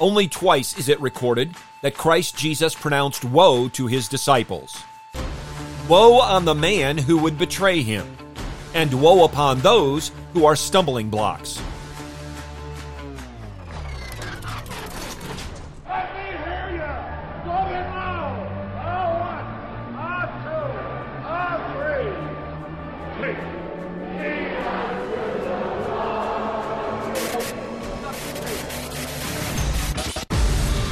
Only twice is it recorded that Christ Jesus pronounced woe to his disciples. Woe on the man who would betray him, and woe upon those who are stumbling blocks.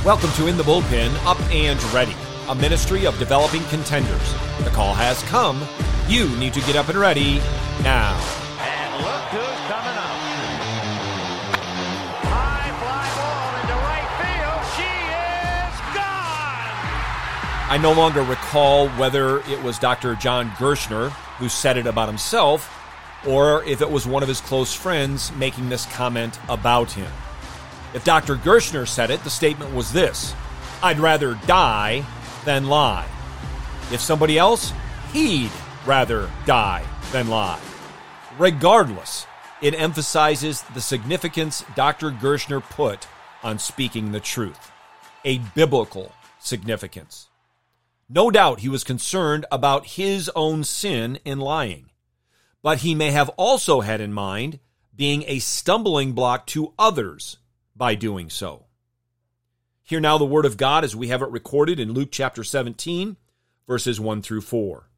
Welcome to In the Bullpen, Up and Ready, a ministry of developing contenders. The call has come. You need to get up and ready now. And look who's coming up. High fly ball into right field. She is gone. I no longer recall whether it was Dr. John Gerstner who said it about himself or if it was one of his close friends making this comment about him. If Dr. Gerstner said it, the statement was this I'd rather die than lie. If somebody else, he'd rather die than lie. Regardless, it emphasizes the significance Dr. Gerstner put on speaking the truth, a biblical significance. No doubt he was concerned about his own sin in lying, but he may have also had in mind being a stumbling block to others by doing so. Hear now the word of God as we have it recorded in Luke chapter 17, verses 1 through 4.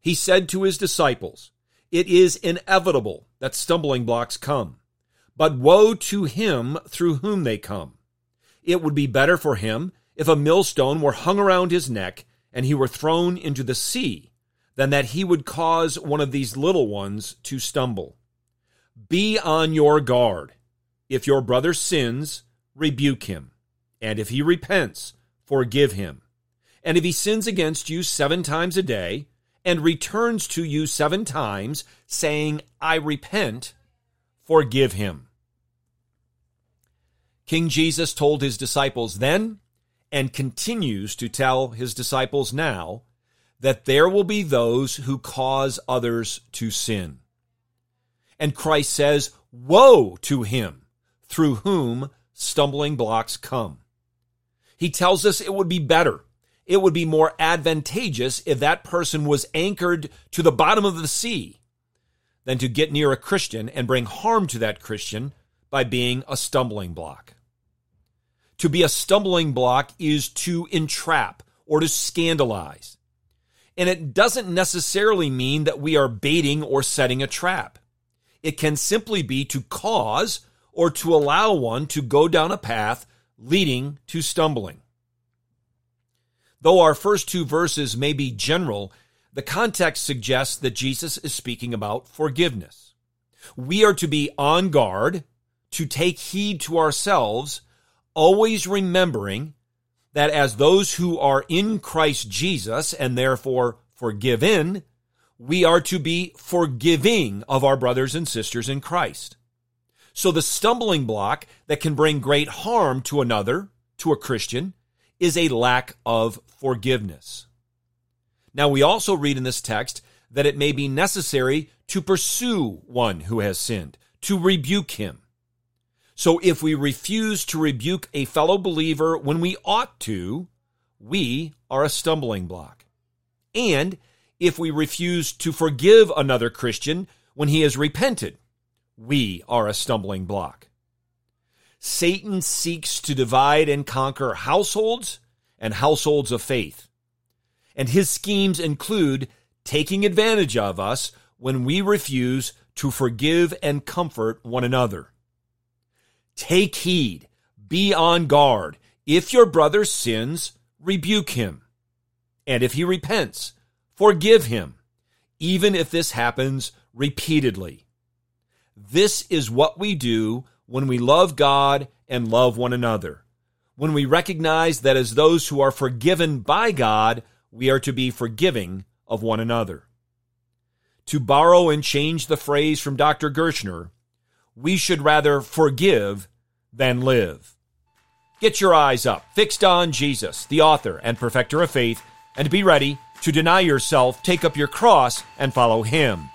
He said to his disciples, It is inevitable that stumbling blocks come, but woe to him through whom they come. It would be better for him if a millstone were hung around his neck and he were thrown into the sea than that he would cause one of these little ones to stumble. Be on your guard. If your brother sins, rebuke him. And if he repents, forgive him. And if he sins against you seven times a day, and returns to you seven times, saying, I repent, forgive him. King Jesus told his disciples then, and continues to tell his disciples now, that there will be those who cause others to sin. And Christ says, Woe to him through whom stumbling blocks come. He tells us it would be better, it would be more advantageous if that person was anchored to the bottom of the sea than to get near a Christian and bring harm to that Christian by being a stumbling block. To be a stumbling block is to entrap or to scandalize. And it doesn't necessarily mean that we are baiting or setting a trap. It can simply be to cause or to allow one to go down a path leading to stumbling. Though our first two verses may be general, the context suggests that Jesus is speaking about forgiveness. We are to be on guard, to take heed to ourselves, always remembering that as those who are in Christ Jesus and therefore forgiven, we are to be forgiving of our brothers and sisters in Christ. So the stumbling block that can bring great harm to another, to a Christian, is a lack of forgiveness. Now, we also read in this text that it may be necessary to pursue one who has sinned, to rebuke him. So if we refuse to rebuke a fellow believer when we ought to, we are a stumbling block. And if we refuse to forgive another Christian when he has repented, we are a stumbling block. Satan seeks to divide and conquer households and households of faith. And his schemes include taking advantage of us when we refuse to forgive and comfort one another. Take heed, be on guard. If your brother sins, rebuke him. And if he repents, forgive him, even if this happens repeatedly. This is what we do when we love God and love one another. When we recognize that as those who are forgiven by God, we are to be forgiving of one another. To borrow and change the phrase from Dr. Gerstner, we should rather forgive than live. Get your eyes up, fixed on Jesus, the author and perfecter of faith, and be ready to deny yourself, take up your cross, and follow him.